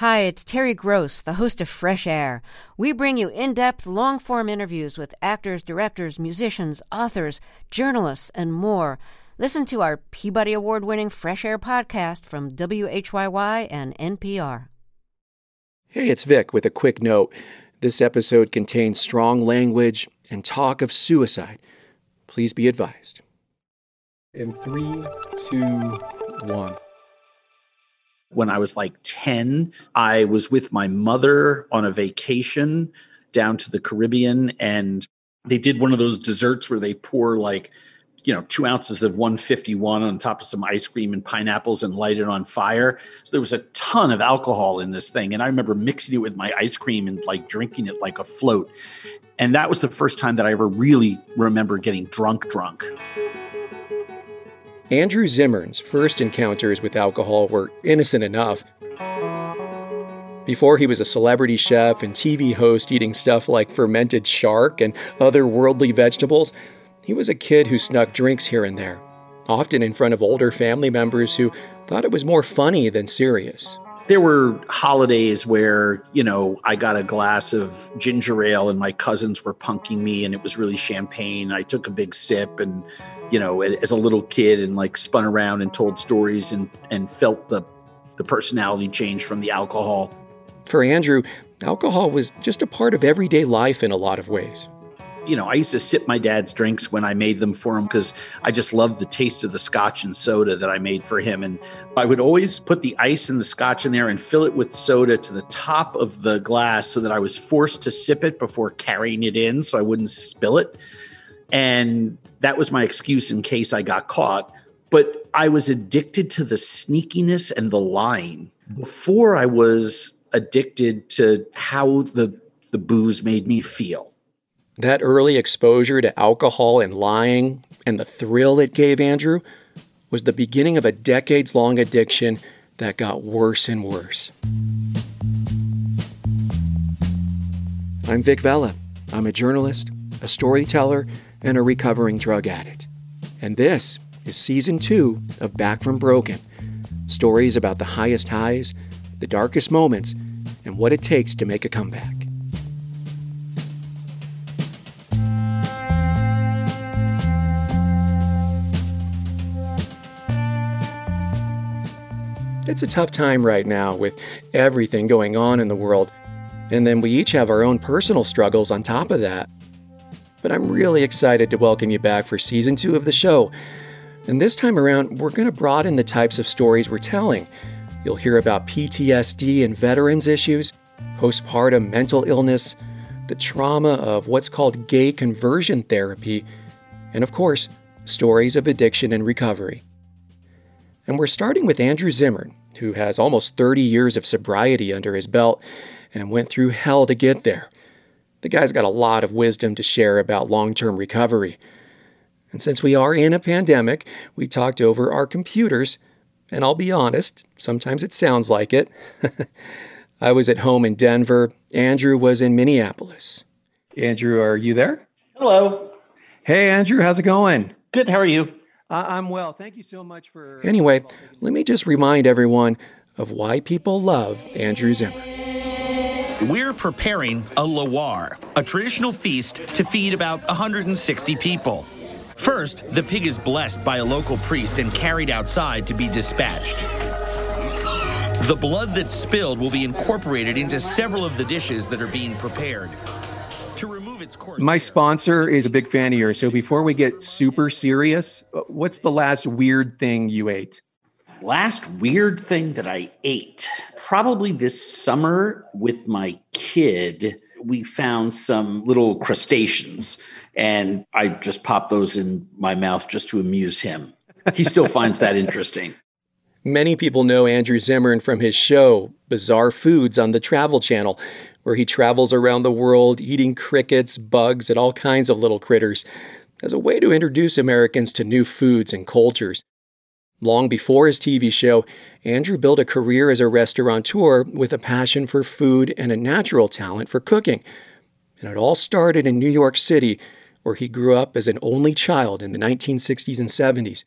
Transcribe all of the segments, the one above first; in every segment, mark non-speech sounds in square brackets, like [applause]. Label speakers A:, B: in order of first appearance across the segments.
A: Hi, it's Terry Gross, the host of Fresh Air. We bring you in depth, long form interviews with actors, directors, musicians, authors, journalists, and more. Listen to our Peabody Award winning Fresh Air podcast from WHYY and NPR.
B: Hey, it's Vic with a quick note. This episode contains strong language and talk of suicide. Please be advised.
C: In three, two, one
D: when I was like 10, I was with my mother on a vacation down to the Caribbean and they did one of those desserts where they pour like, you know, two ounces of 151 on top of some ice cream and pineapples and light it on fire. So there was a ton of alcohol in this thing. And I remember mixing it with my ice cream and like drinking it like a float. And that was the first time that I ever really remember getting drunk, drunk.
B: Andrew Zimmern's first encounters with alcohol were innocent enough. Before he was a celebrity chef and TV host eating stuff like fermented shark and other worldly vegetables, he was a kid who snuck drinks here and there, often in front of older family members who thought it was more funny than serious.
D: There were holidays where, you know, I got a glass of ginger ale and my cousins were punking me and it was really champagne. I took a big sip and you know, as a little kid and like spun around and told stories and and felt the the personality change from the alcohol.
B: For Andrew, alcohol was just a part of everyday life in a lot of ways.
D: You know, I used to sip my dad's drinks when I made them for him because I just loved the taste of the scotch and soda that I made for him. And I would always put the ice and the scotch in there and fill it with soda to the top of the glass so that I was forced to sip it before carrying it in so I wouldn't spill it. And that was my excuse in case I got caught. But I was addicted to the sneakiness and the lying before I was addicted to how the, the booze made me feel.
B: That early exposure to alcohol and lying and the thrill it gave Andrew was the beginning of a decades long addiction that got worse and worse. I'm Vic Vela. I'm a journalist, a storyteller, and a recovering drug addict. And this is season two of Back from Broken stories about the highest highs, the darkest moments, and what it takes to make a comeback. It's a tough time right now with everything going on in the world, and then we each have our own personal struggles on top of that but I'm really excited to welcome you back for season two of the show. And this time around, we're going to broaden the types of stories we're telling. You'll hear about PTSD and veterans issues, postpartum mental illness, the trauma of what's called gay conversion therapy, and of course, stories of addiction and recovery. And we're starting with Andrew Zimmern, who has almost 30 years of sobriety under his belt and went through hell to get there. The guy's got a lot of wisdom to share about long term recovery. And since we are in a pandemic, we talked over our computers, and I'll be honest, sometimes it sounds like it. [laughs] I was at home in Denver. Andrew was in Minneapolis. Andrew, are you there?
D: Hello.
B: Hey, Andrew, how's it going?
D: Good. How are you?
B: Uh, I'm well. Thank you so much for. Anyway, let me just remind everyone of why people love Andrew Zimmern.
E: We're preparing a lawar, a traditional feast to feed about 160 people. First, the pig is blessed by a local priest and carried outside to be dispatched. The blood that's spilled will be incorporated into several of the dishes that are being prepared. To remove its course.
B: My sponsor is a big fan of yours. So before we get super serious, uh, what's the last weird thing you ate?
D: Last weird thing that I ate, probably this summer with my kid, we found some little crustaceans and I just popped those in my mouth just to amuse him. He still finds that interesting.
B: Many people know Andrew Zimmern from his show, Bizarre Foods, on the Travel Channel, where he travels around the world eating crickets, bugs, and all kinds of little critters as a way to introduce Americans to new foods and cultures. Long before his TV show, Andrew built a career as a restaurateur with a passion for food and a natural talent for cooking. And it all started in New York City, where he grew up as an only child in the 1960s and 70s.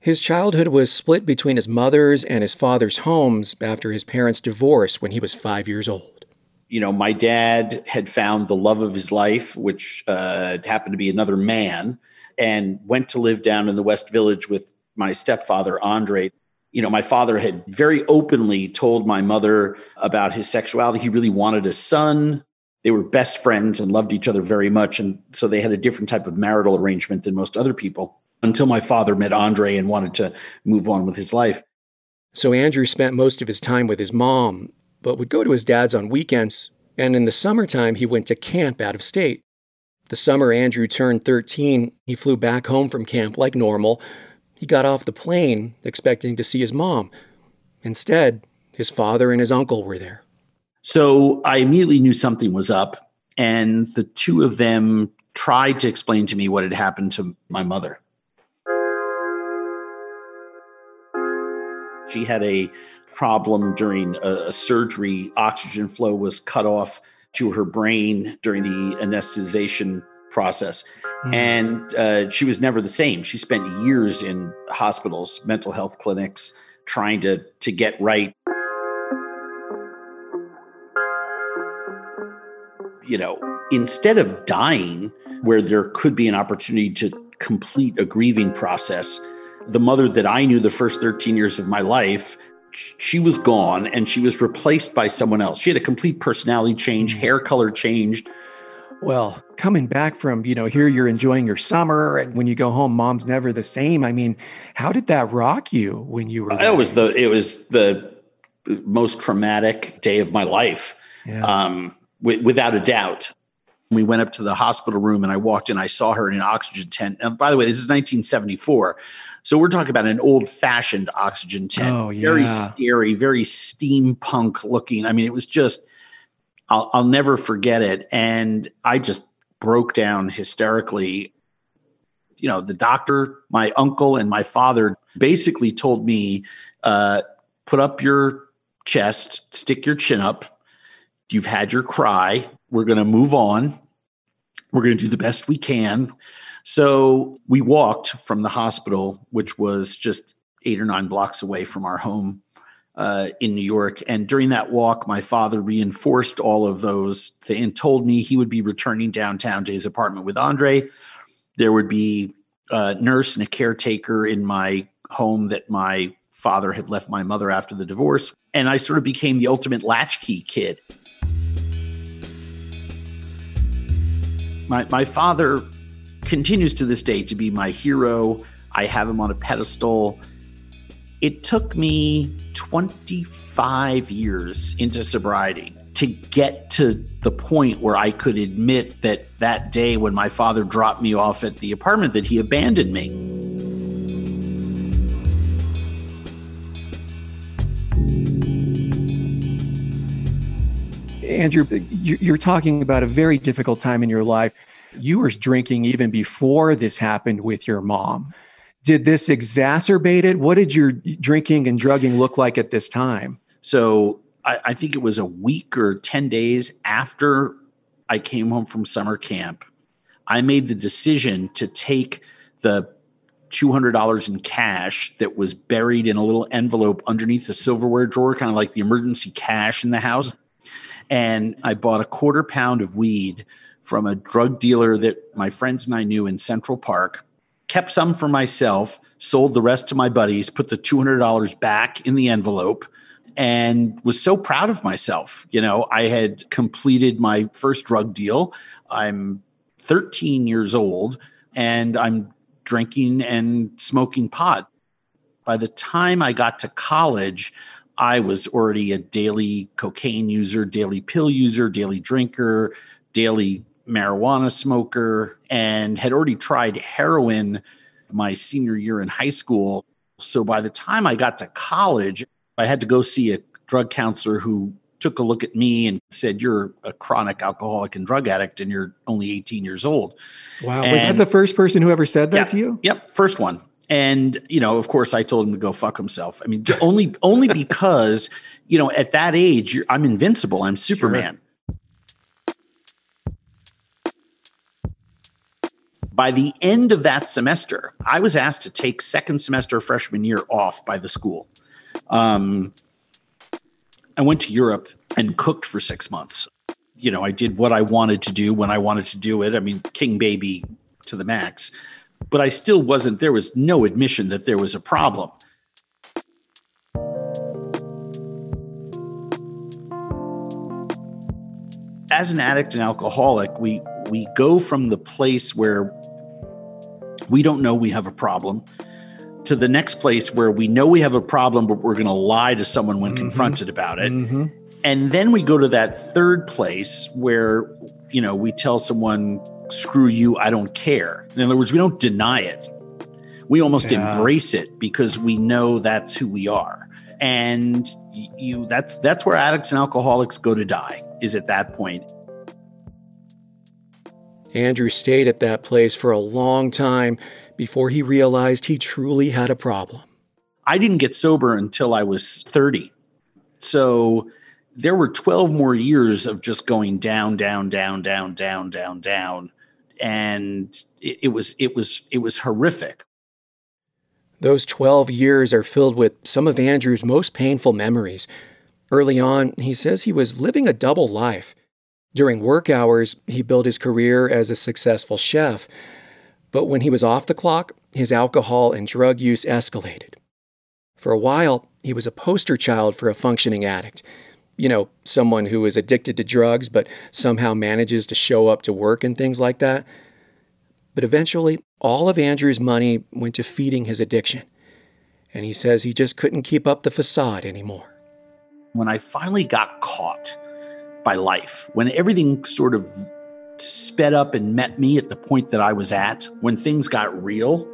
B: His childhood was split between his mother's and his father's homes after his parents' divorce when he was five years old.
D: You know, my dad had found the love of his life, which uh, happened to be another man, and went to live down in the West Village with my stepfather, Andre. You know, my father had very openly told my mother about his sexuality. He really wanted a son. They were best friends and loved each other very much. And so they had a different type of marital arrangement than most other people until my father met Andre and wanted to move on with his life.
B: So Andrew spent most of his time with his mom, but would go to his dad's on weekends, and in the summertime, he went to camp out of state. The summer Andrew turned 13, he flew back home from camp like normal. He got off the plane expecting to see his mom. Instead, his father and his uncle were there.
D: So I immediately knew something was up, and the two of them tried to explain to me what had happened to my mother. She had a problem during a, surgery. Oxygen flow was cut off to her brain during the anesthetization process. Mm. And uh, she was never the same. She spent years in hospitals, mental health clinics, trying to, to get right. You know, instead of dying, where there could be an opportunity to complete a grieving process, the mother that I knew the first 13 years of my life, she was gone and she was replaced by someone else. She had a complete personality change, mm. hair color changed.
C: Well, coming back from, you know, here you're enjoying your summer and when you go home mom's never the same. I mean, how did that rock you when you were
D: there? It was the it was the most traumatic day of my life. Yeah. Um, w- without a doubt. We went up to the hospital room and I walked in I saw her in an oxygen tent. And by the way, this is 1974. So we're talking about an old fashioned oxygen tent, oh, yeah. very scary, very steampunk looking. I mean, it was just, I'll, I'll never forget it. And I just broke down hysterically. You know, the doctor, my uncle, and my father basically told me, uh, put up your chest, stick your chin up. You've had your cry. We're going to move on. We're going to do the best we can. So we walked from the hospital, which was just eight or nine blocks away from our home uh, in New York. And during that walk, my father reinforced all of those and told me he would be returning downtown to his apartment with Andre. There would be a nurse and a caretaker in my home that my father had left my mother after the divorce. And I sort of became the ultimate latchkey kid. My, my father continues to this day to be my hero. I have him on a pedestal. It took me 25 years into sobriety to get to the point where I could admit that that day when my father dropped me off at the apartment that he abandoned me.
C: Andrew, you're talking about a very difficult time in your life. You were drinking even before this happened with your mom. Did this exacerbate it? What did your drinking and drugging look like at this time?
D: So I, I think it was a week or 10 days after I came home from summer camp. I made the decision to take the $200 in cash that was buried in a little envelope underneath the silverware drawer, kind of like the emergency cash in the house. And I bought a quarter pound of weed from a drug dealer that my friends and I knew in Central Park, kept some for myself, sold the rest to my buddies, put the $200 back in the envelope, and was so proud of myself. You know, I had completed my first drug deal. I'm 13 years old and I'm drinking and smoking pot. By the time I got to college, I was already a daily cocaine user, daily pill user, daily drinker, daily marijuana smoker and had already tried heroin my senior year in high school. So by the time I got to college, I had to go see a drug counselor who took a look at me and said, You're a chronic alcoholic and drug addict, and you're only 18 years old.
C: Wow. And was that the first person who ever said that
D: yeah,
C: to you?
D: Yep. First one. And, you know, of course, I told him to go fuck himself. I mean, only only because, you know, at that age, I'm invincible. I'm Superman. Sure. By the end of that semester, I was asked to take second semester freshman year off by the school. Um, I went to Europe and cooked for six months. You know, I did what I wanted to do when I wanted to do it. I mean, king baby to the max, but I still wasn't, there was no admission that there was a problem. As an addict and alcoholic, we we go from the place where we don't know we have a problem to the next place where we know we have a problem, but we're going to lie to someone when mm-hmm. confronted about it. Mm-hmm. And then we go to that third place where, you know, we tell someone, screw you, I don't care. In other words, we don't deny it. We almost yeah. embrace it because we know that's who we are. And you that's that's where addicts and alcoholics go to die is at that point.
B: Andrew stayed at that place for a long time before he realized he truly had a problem.
D: I didn't get sober until I was 30. So there were 12 more years of just going down, down, down, down, down, down, down. And it, it was it was it was horrific.
B: Those 12 years are filled with some of Andrew's most painful memories. Early on, he says he was living a double life. During work hours, he built his career as a successful chef. But when he was off the clock, his alcohol and drug use escalated. For a while, he was a poster child for a functioning addict. You know, someone who is addicted to drugs but somehow manages to show up to work and things like that. But eventually, all of Andrew's money went to feeding his addiction. And he says he just couldn't keep up the facade anymore.
D: When I finally got caught, by life. When everything sort of sped up and met me at the point that I was at, when things got real,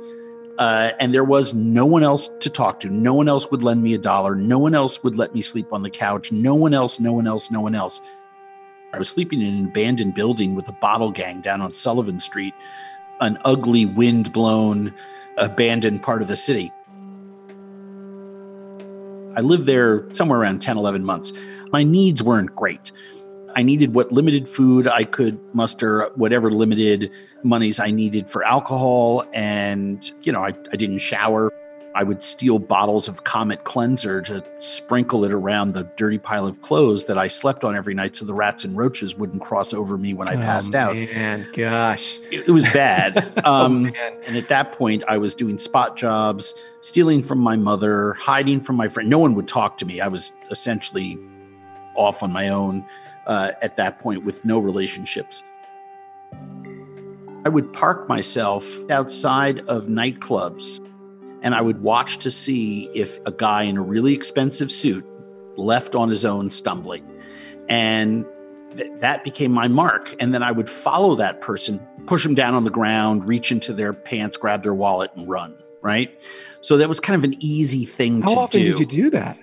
D: uh, and there was no one else to talk to. No one else would lend me a dollar. No one else would let me sleep on the couch. No one else, no one else, no one else. I was sleeping in an abandoned building with a bottle gang down on Sullivan Street, an ugly, wind blown, abandoned part of the city. I lived there somewhere around 10, 11 months. My needs weren't great. I needed what limited food I could muster, whatever limited monies I needed for alcohol. And, you know, I, I didn't shower. I would steal bottles of Comet cleanser to sprinkle it around the dirty pile of clothes that I slept on every night so the rats and roaches wouldn't cross over me when I oh, passed out.
C: Man, gosh.
D: It, it was bad. Oh, [laughs] um, oh, and at that point, I was doing spot jobs, stealing from my mother, hiding from my friend. No one would talk to me. I was essentially off on my own uh, at that point with no relationships. I would park myself outside of nightclubs and I would watch to see if a guy in a really expensive suit left on his own stumbling. And th- that became my mark. And then I would follow that person, push them down on the ground, reach into their pants, grab their wallet, and run. Right. So that was kind of an easy thing
C: How to
D: do.
C: How often did you do that?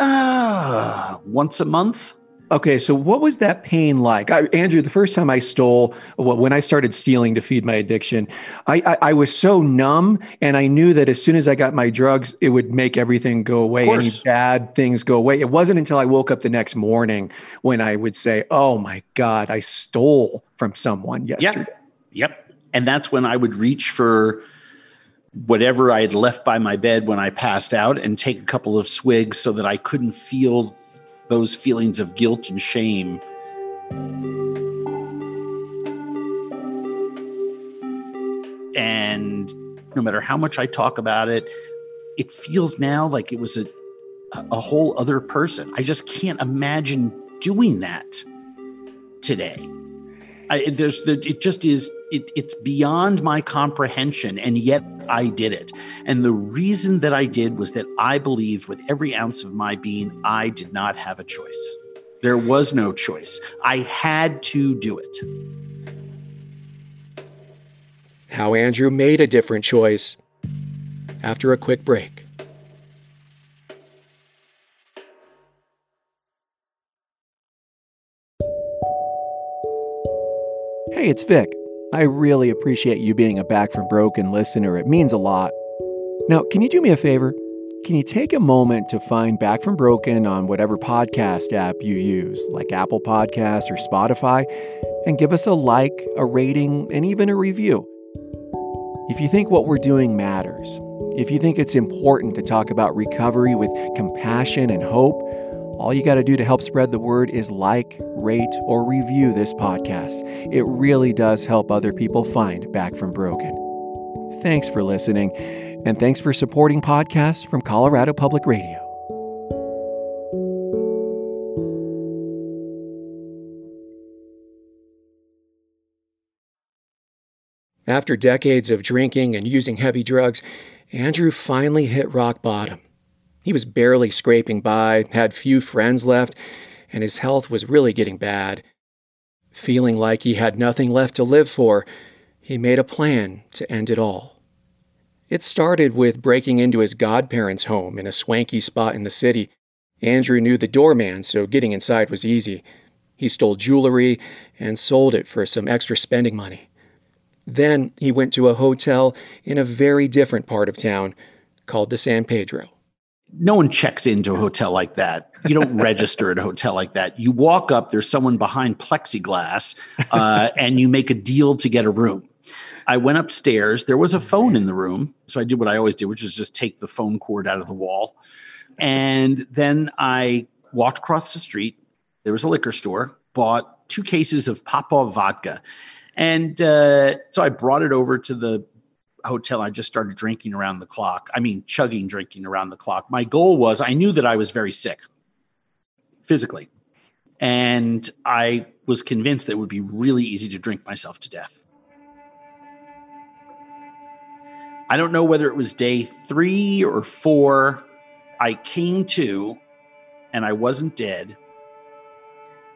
D: Uh, once a month.
C: Okay, so what was that pain like, I, Andrew? The first time I stole, well, when I started stealing to feed my addiction, I, I, I, was so numb, and I knew that as soon as I got my drugs, it would make everything go away, any bad things go away. It wasn't until I woke up the next morning when I would say, "Oh my God, I stole from someone yesterday."
D: Yep, yep. And that's when I would reach for whatever I had left by my bed when I passed out and take a couple of swigs so that I couldn't feel those feelings of guilt and shame. And no matter how much I talk about it, it feels now like it was a, a whole other person. I just can't imagine doing that today. I, there's the, it just is it, it's beyond my comprehension and yet i did it. And the reason that i did was that i believed with every ounce of my being i did not have a choice. There was no choice. I had to do it.
B: How andrew made a different choice after a quick break Hey, it's Vic. I really appreciate you being a Back from Broken listener. It means a lot. Now, can you do me a favor? Can you take a moment to find Back from Broken on whatever podcast app you use, like Apple Podcasts or Spotify, and give us a like, a rating, and even a review?
C: If you think what we're doing matters, if you think it's important to talk about recovery with compassion and hope, all you got to do to help spread the word is like, rate, or review this podcast. It really does help other people find Back from Broken. Thanks for listening, and thanks for supporting podcasts from Colorado Public Radio.
B: After decades of drinking and using heavy drugs, Andrew finally hit rock bottom. He was barely scraping by, had few friends left, and his health was really getting bad. Feeling like he had nothing left to live for, he made a plan to end it all. It started with breaking into his godparents' home in a swanky spot in the city. Andrew knew the doorman, so getting inside was easy. He stole jewelry and sold it for some extra spending money. Then he went to a hotel in a very different part of town called the San Pedro.
D: No one checks into a hotel like that. You don't [laughs] register at a hotel like that. You walk up, there's someone behind plexiglass, uh, and you make a deal to get a room. I went upstairs. There was a phone in the room. So I did what I always do, which is just take the phone cord out of the wall. And then I walked across the street. There was a liquor store, bought two cases of Popov vodka. And uh, so I brought it over to the hotel. I just started drinking around the clock. I mean, chugging, drinking around the clock. My goal was I knew that I was very sick physically. And I was convinced that it would be really easy to drink myself to death. I don't know whether it was day three or four. I came to and I wasn't dead.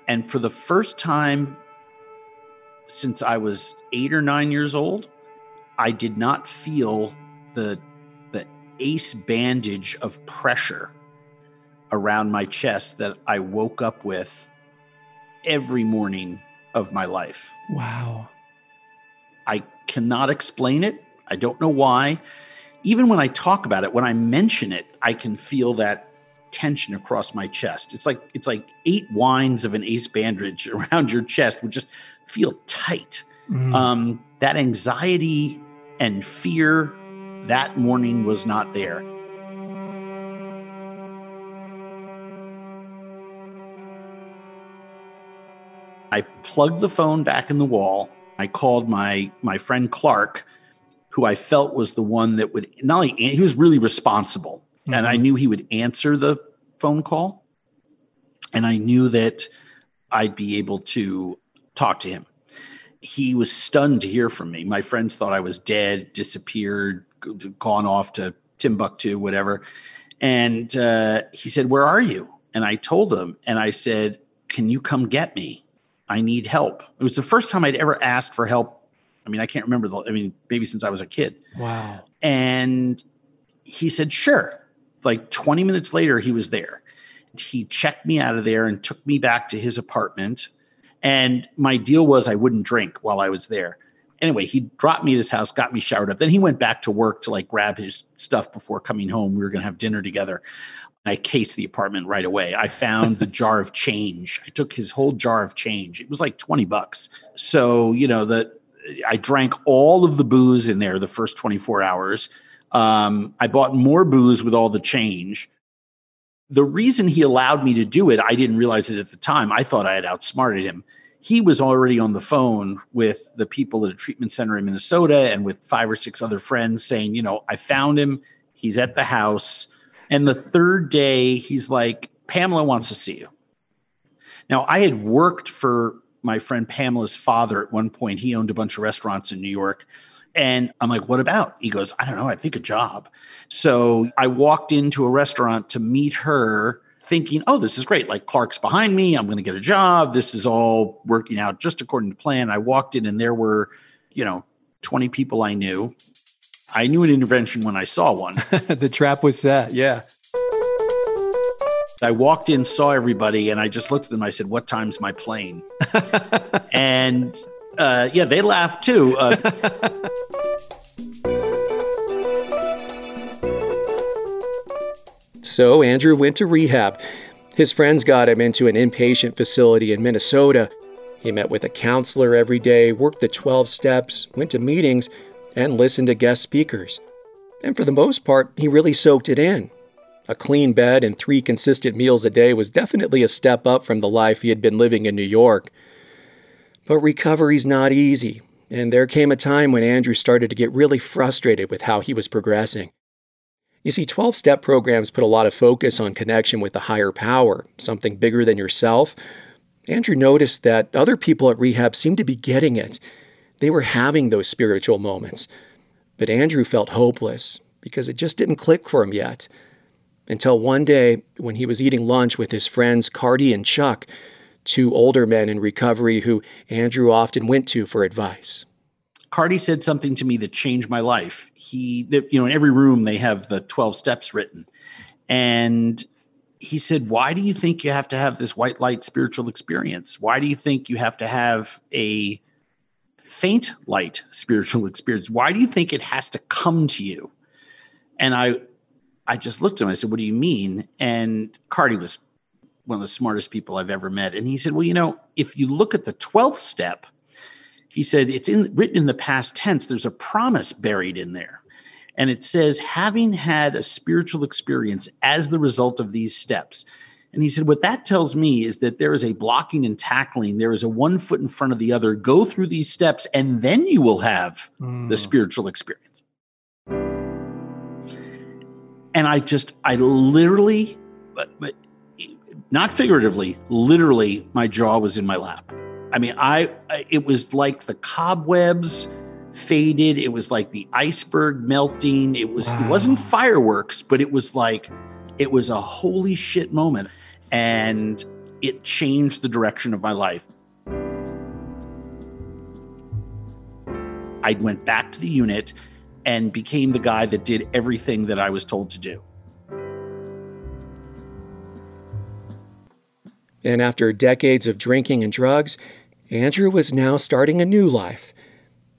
D: And for the first time since I was eight or nine years old, I did not feel the the ace bandage of pressure around my chest that I woke up with every morning of my life.
C: Wow.
D: I cannot explain it. I don't know why. Even when I talk about it, when I mention it, I can feel that tension across my chest. It's like it's like eight winds of an ace bandage [laughs] around your chest would just feel tight. Mm. Um, that anxiety and fear that morning was not there. I plugged the phone back in the wall. I called my my friend Clark, who I felt was the one that would not only he was really responsible, mm-hmm. and I mm-hmm. knew he would answer the phone call, and I knew that I'd be able to talk to him. He was stunned to hear from me. My friends thought I was dead, disappeared, gone off to Timbuktu, whatever. And uh, he said, Where are you? And I told him, and I said, Can you come get me? I need help. It was the first time I'd ever asked for help. I mean, I can't remember the, I mean, maybe since I was a kid.
C: Wow.
D: And he said, Sure. Like 20 minutes later, he was there. He checked me out of there and took me back to his apartment and my deal was I wouldn't drink while I was there. Anyway, he dropped me at his house, got me showered up. Then he went back to work to like grab his stuff before coming home. We were going to have dinner together. I cased the apartment right away. I found the [laughs] jar of change. I took his whole jar of change. It was like 20 bucks. So, you know, the I drank all of the booze in there the first 24 hours. Um, I bought more booze with all the change the reason he allowed me to do it, I didn't realize it at the time. I thought I had outsmarted him. He was already on the phone with the people at a treatment center in Minnesota and with five or six other friends saying, you know, I found him. He's at the house. And the third day, he's like, Pamela wants to see you. Now, I had worked for my friend Pamela's father at one point. He owned a bunch of restaurants in New York. And I'm like, what about? He goes, I don't know. I think a job. So I walked into a restaurant to meet her thinking, oh, this is great. Like Clark's behind me. I'm going to get a job. This is all working out just according to plan. I walked in and there were, you know, 20 people I knew. I knew an intervention when I saw one. [laughs]
C: the trap was set. Yeah.
D: I walked in, saw everybody, and I just looked at them. I said, What time's my plane? [laughs] and uh, yeah, they laugh too. Uh, [laughs]
B: so Andrew went to rehab. His friends got him into an inpatient facility in Minnesota. He met with a counselor every day, worked the 12 steps, went to meetings, and listened to guest speakers. And for the most part, he really soaked it in. A clean bed and three consistent meals a day was definitely a step up from the life he had been living in New York. But recovery's not easy, and there came a time when Andrew started to get really frustrated with how he was progressing. You see, 12 step programs put a lot of focus on connection with the higher power, something bigger than yourself. Andrew noticed that other people at rehab seemed to be getting it. They were having those spiritual moments. But Andrew felt hopeless because it just didn't click for him yet. Until one day, when he was eating lunch with his friends Cardi and Chuck, two older men in recovery who Andrew often went to for advice.
D: Cardi said something to me that changed my life. He, you know, in every room they have the 12 steps written. And he said, Why do you think you have to have this white light spiritual experience? Why do you think you have to have a faint light spiritual [laughs] experience? Why do you think it has to come to you? And I, I just looked at him. I said, What do you mean? And Cardi was one of the smartest people I've ever met. And he said, Well, you know, if you look at the 12th step, he said it's in written in the past tense, there's a promise buried in there. And it says, having had a spiritual experience as the result of these steps. And he said, What that tells me is that there is a blocking and tackling. There is a one foot in front of the other. Go through these steps, and then you will have mm. the spiritual experience. And I just, I literally, but, but not figuratively, literally, my jaw was in my lap. I mean, I it was like the cobwebs faded. It was like the iceberg melting. It was wow. it wasn't fireworks, but it was like it was a holy shit moment, and it changed the direction of my life. I went back to the unit and became the guy that did everything that I was told to do.
B: And after decades of drinking and drugs, Andrew was now starting a new life.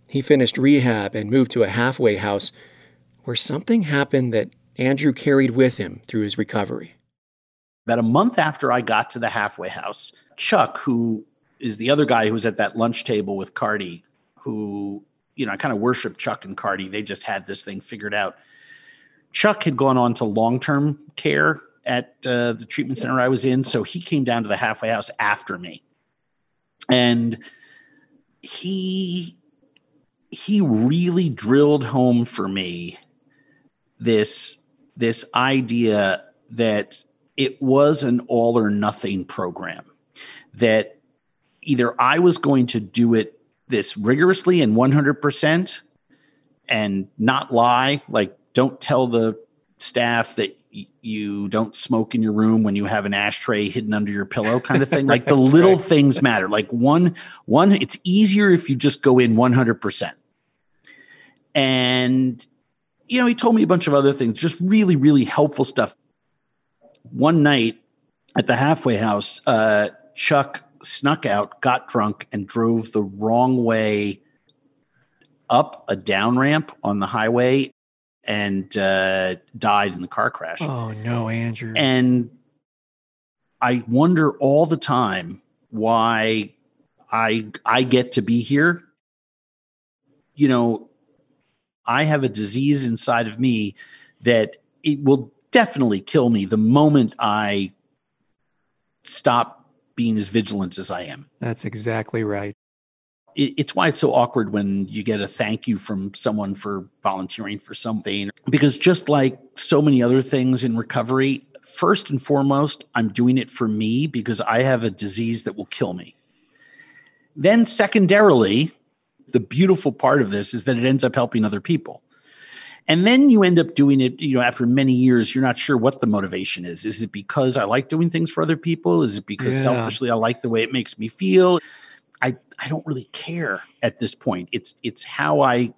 B: He finished rehab and moved to a halfway house where something happened that Andrew carried with him through his recovery.
D: About a month after I got to the halfway house, Chuck, who is the other guy who was at that lunch table with Cardi, who, you know, I kind of worship Chuck and Cardi. They just had this thing figured out. Chuck had gone on to long term care at uh, the treatment center I was in. So he came down to the halfway house after me. And he he really drilled home for me this this idea that it was an all or nothing program that either I was going to do it this rigorously and 100% and not lie like don't tell the staff that you don't smoke in your room when you have an ashtray hidden under your pillow kind of thing. Like the [laughs] little things matter. Like one one it's easier if you just go in 100% and you know he told me a bunch of other things just really really helpful stuff. One night at the halfway house uh, chuck snuck out got drunk and drove the wrong way up a down ramp on the highway and uh, died in the car crash.
C: Oh no, Andrew!
D: And I wonder all the time why I I get to be here. You know, I have a disease inside of me that it will definitely kill me the moment I stop being as vigilant as I am.
C: That's exactly right
D: it's why it's so awkward when you get a thank you from someone for volunteering for something. Because just like so many other things in recovery, first and foremost, I'm doing it for me because I have a disease that will kill me. Then, secondarily, the beautiful part of this is that it ends up helping other people. And then you end up doing it, you know, after many years, you're not sure what the motivation is. Is it because I like doing things for other people? Is it because yeah. selfishly I like the way it makes me feel? I I don't really care at this point. It's it's how I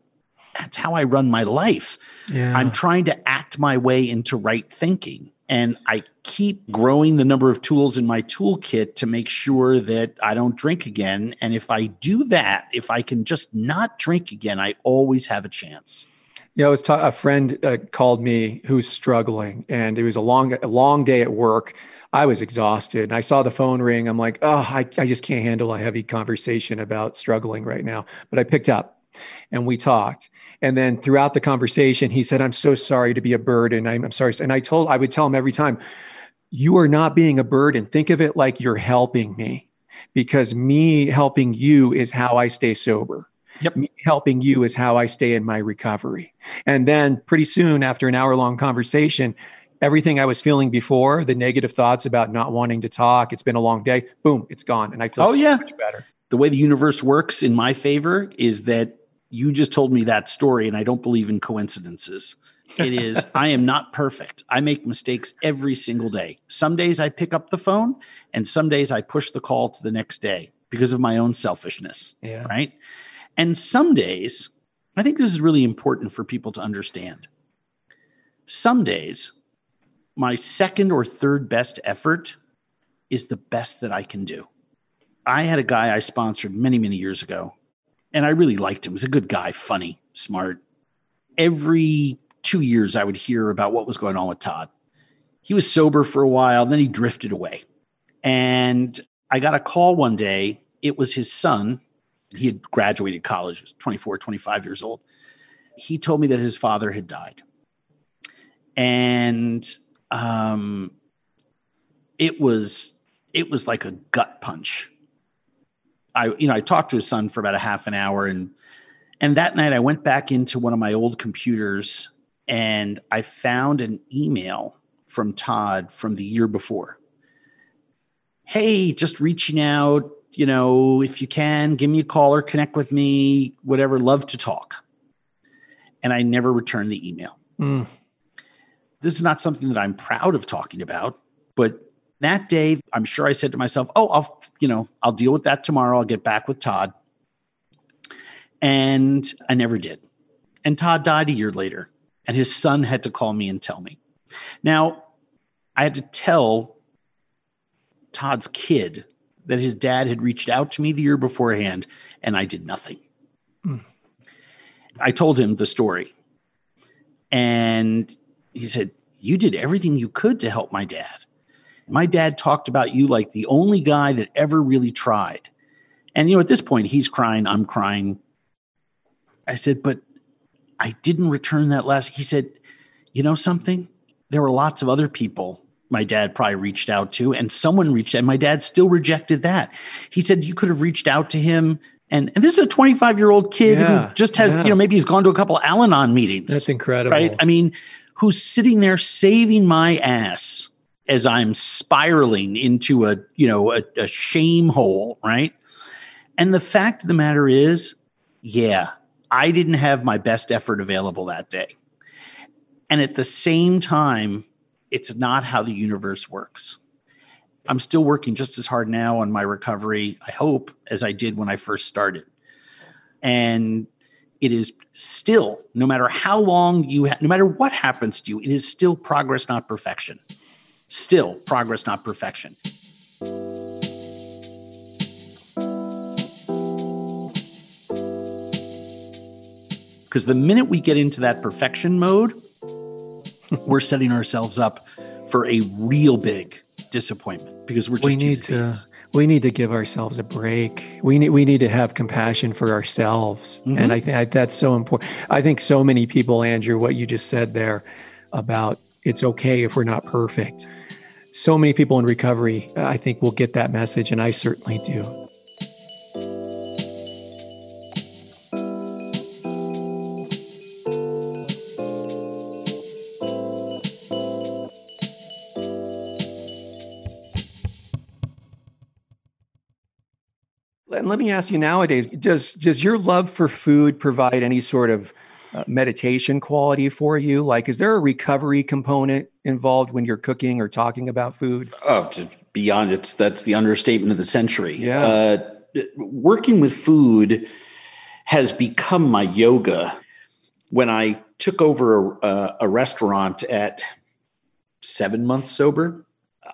D: that's how I run my life. Yeah. I'm trying to act my way into right thinking. And I keep growing the number of tools in my toolkit to make sure that I don't drink again. And if I do that, if I can just not drink again, I always have a chance.
C: Yeah, I was ta- a friend uh, called me who's struggling, and it was a long, a long day at work I was exhausted. And I saw the phone ring. I'm like, oh, I, I just can't handle a heavy conversation about struggling right now. But I picked up
B: and we talked. And then throughout the conversation, he said, I'm so sorry to be a burden. I'm, I'm sorry. And I told, I would tell him every time, you are not being a burden. Think of it like you're helping me because me helping you is how I stay sober.
D: Yep.
B: Me helping you is how I stay in my recovery. And then pretty soon after an hour long conversation, everything I was feeling before, the negative thoughts about not wanting to talk, it's been a long day, boom, it's gone. And I feel
D: Oh,
B: so
D: yeah.
B: much better.
D: The way the universe works in my favor is that you just told me that story, and I don't believe in coincidences. It is, [laughs] I am not perfect. I make mistakes every single day. Some days I pick up the phone, and some days I push the call to the next day because of my own selfishness.
B: Yeah.
D: right? And some days, I think this is really important for people to understand. Some days, my second or third best effort is the best that I can do. I had a guy I sponsored many, many years ago, and I really liked him. He was a good guy, funny, smart. Every two years, I would hear about what was going on with Todd. He was sober for a while, then he drifted away. And I got a call one day. It was his son. He had graduated college, he was 24, 25 years old. He told me that his father had died. And um, it was it was like a gut punch. I you know I talked to his son for about a half an hour and and that night I went back into one of my old computers and I found an email from Todd from the year before. Hey, just reaching out, you know, if you can, give me a call or connect with me, whatever, love to talk. And I never returned the email.
B: Mm.
D: This is not something that I'm proud of talking about, but that day, I'm sure I said to myself, "Oh, I'll, you know, I'll deal with that tomorrow. I'll get back with Todd." And I never did. And Todd died a year later, and his son had to call me and tell me. Now, I had to tell Todd's kid that his dad had reached out to me the year beforehand, and I did nothing.
B: Hmm.
D: I told him the story, and he said, You did everything you could to help my dad. My dad talked about you like the only guy that ever really tried. And, you know, at this point, he's crying, I'm crying. I said, But I didn't return that last. He said, You know something? There were lots of other people my dad probably reached out to, and someone reached out. And my dad still rejected that. He said, You could have reached out to him. And, and this is a 25 year old kid
B: Yeah,
D: who just has,
B: yeah.
D: you know, maybe he's gone to a couple Al Anon meetings
B: That's incredible.
D: right? I mean, who's sitting there saving my ass as I'm spiraling into a, you know, a, a shame hole, right? And the fact of the matter is, yeah, I didn't have my best effort available that day. And at the same time, it's not how the universe works. I'm still working just as hard now on my recovery, I hope, as I did when I first started. And it is still, no matter how long you, ha- no matter what happens to you, it is still progress, not perfection. Still progress, not perfection. Because the minute we get into that perfection mode, [laughs] we're setting ourselves up for a real big disappointment because we're just
B: we need to. We need to give ourselves a break. We need we need to have compassion for ourselves,
D: Mhm.
B: and I think that's so important. I think so many people, Andrew, what you just said there about it's okay if we're not perfect. So many people in recovery, I think, will get that message, and I certainly do. Let me ask you nowadays, does does your love for food provide any sort of uh, meditation quality for you? Like, is there a recovery component involved when you're cooking or talking about food?
D: Oh, to beyond it's that's the understatement of the century.
B: Yeah.
D: Uh, working with food has become my yoga. When I took over a, a restaurant at seven months sober,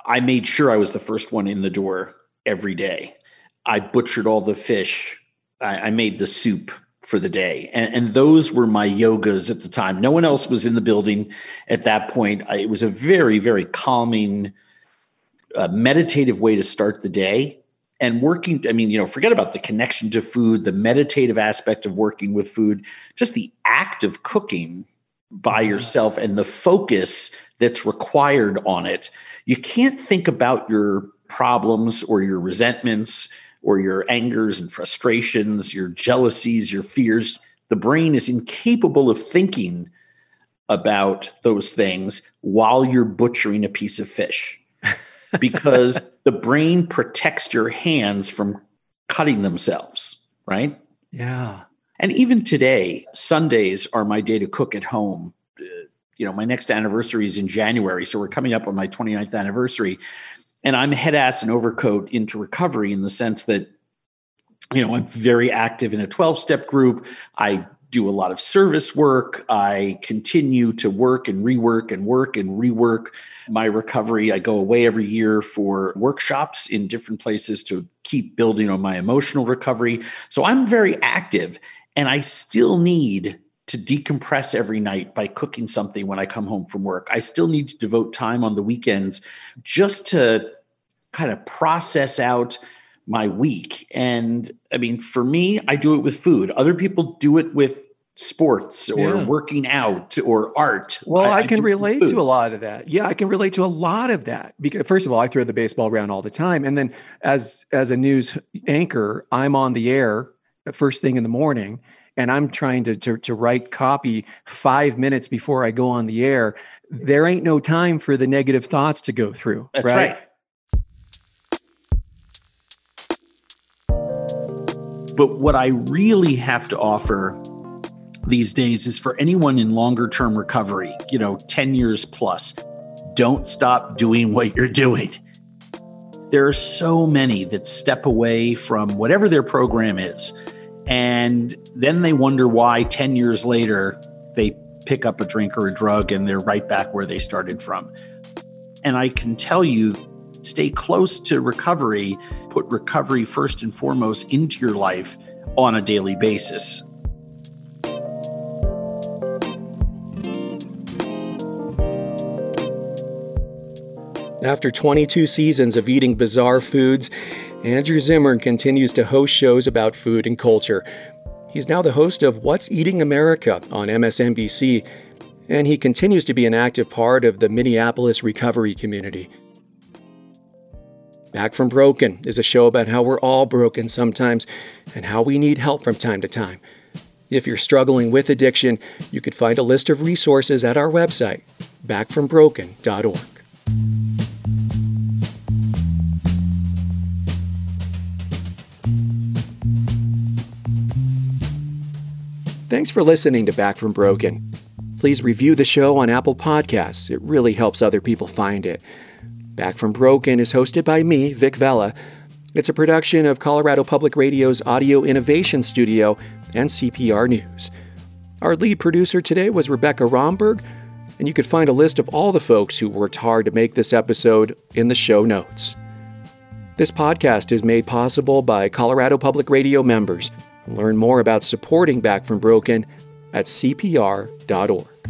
D: I made sure I was the first one in the door every day. I butchered all the fish. I, I made the soup for the day. And, and those were my yogas at the time. No one else was in the building at that point. I, it was a very, very calming, uh, meditative way to start the day. and working i mean you know forget about the connection to food the meditative aspect of working with food just the act of cooking by mm-hmm. yourself and the focus that's required on it you can't think about your problems or your resentments or your angers and frustrations your jealousies your fears the brain is incapable of thinking about those things while you're butchering a piece of fish [laughs] because the brain protects your hands from cutting themselves, right?
C: Yeah.
D: And even today, Sundays are my day to cook at home. Uh, you know, my next anniversary is in January. So we're coming up on my 29th anniversary. And I'm head ass and overcoat into recovery in the sense that, you know, I'm very active in a 12 step group. I do a lot of service work. I continue to work and rework and work and rework my recovery. I go away every year for workshops in different places to keep building on my emotional recovery. So I'm very active and I still need to decompress every night by cooking something when I come home from work. I still need to devote time on the weekends just to kind of process out my week. And I mean, for me, I do it with food. Other people do it with sports or yeah. working out or art.
C: Well, I, I can relate to a lot of that. Yeah, I can relate to a lot of that. Because first of all, I throw the baseball around all the time, and then as as a news anchor, I'm on the air first thing in the morning. And I'm trying to, to, to write copy five minutes before I go on the air. There ain't no time for the negative thoughts to go through.
D: That's right. right. But what I really have to offer these days is for anyone in longer term recovery, you know, 10 years plus, don't stop doing what you're doing. There are so many that step away from whatever their program is. And then they wonder why 10 years later they pick up a drink or a drug and they're right back where they started from. And I can tell you stay close to recovery, put recovery first and foremost into your life on a daily basis.
B: After 22 seasons of eating bizarre foods, Andrew Zimmern continues to host shows about food and culture. He's now the host of What's Eating America on MSNBC, and he continues to be an active part of the Minneapolis recovery community. Back from Broken is a show about how we're all broken sometimes and how we need help from time to time. If you're struggling with addiction, you could find a list of resources at our website, backfrombroken.org. Thanks for listening to Back from Broken. Please review the show on Apple Podcasts. It really helps other people find it. Back from Broken is hosted by me, Vic Vela. It's a production of Colorado Public Radio's Audio Innovation Studio and CPR News. Our lead producer today was Rebekah Romberg, and you could find a list of all the folks who worked hard to make this episode in the show notes. This podcast is made possible by Colorado Public Radio members. Learn more about supporting Back from Broken at cpr.org.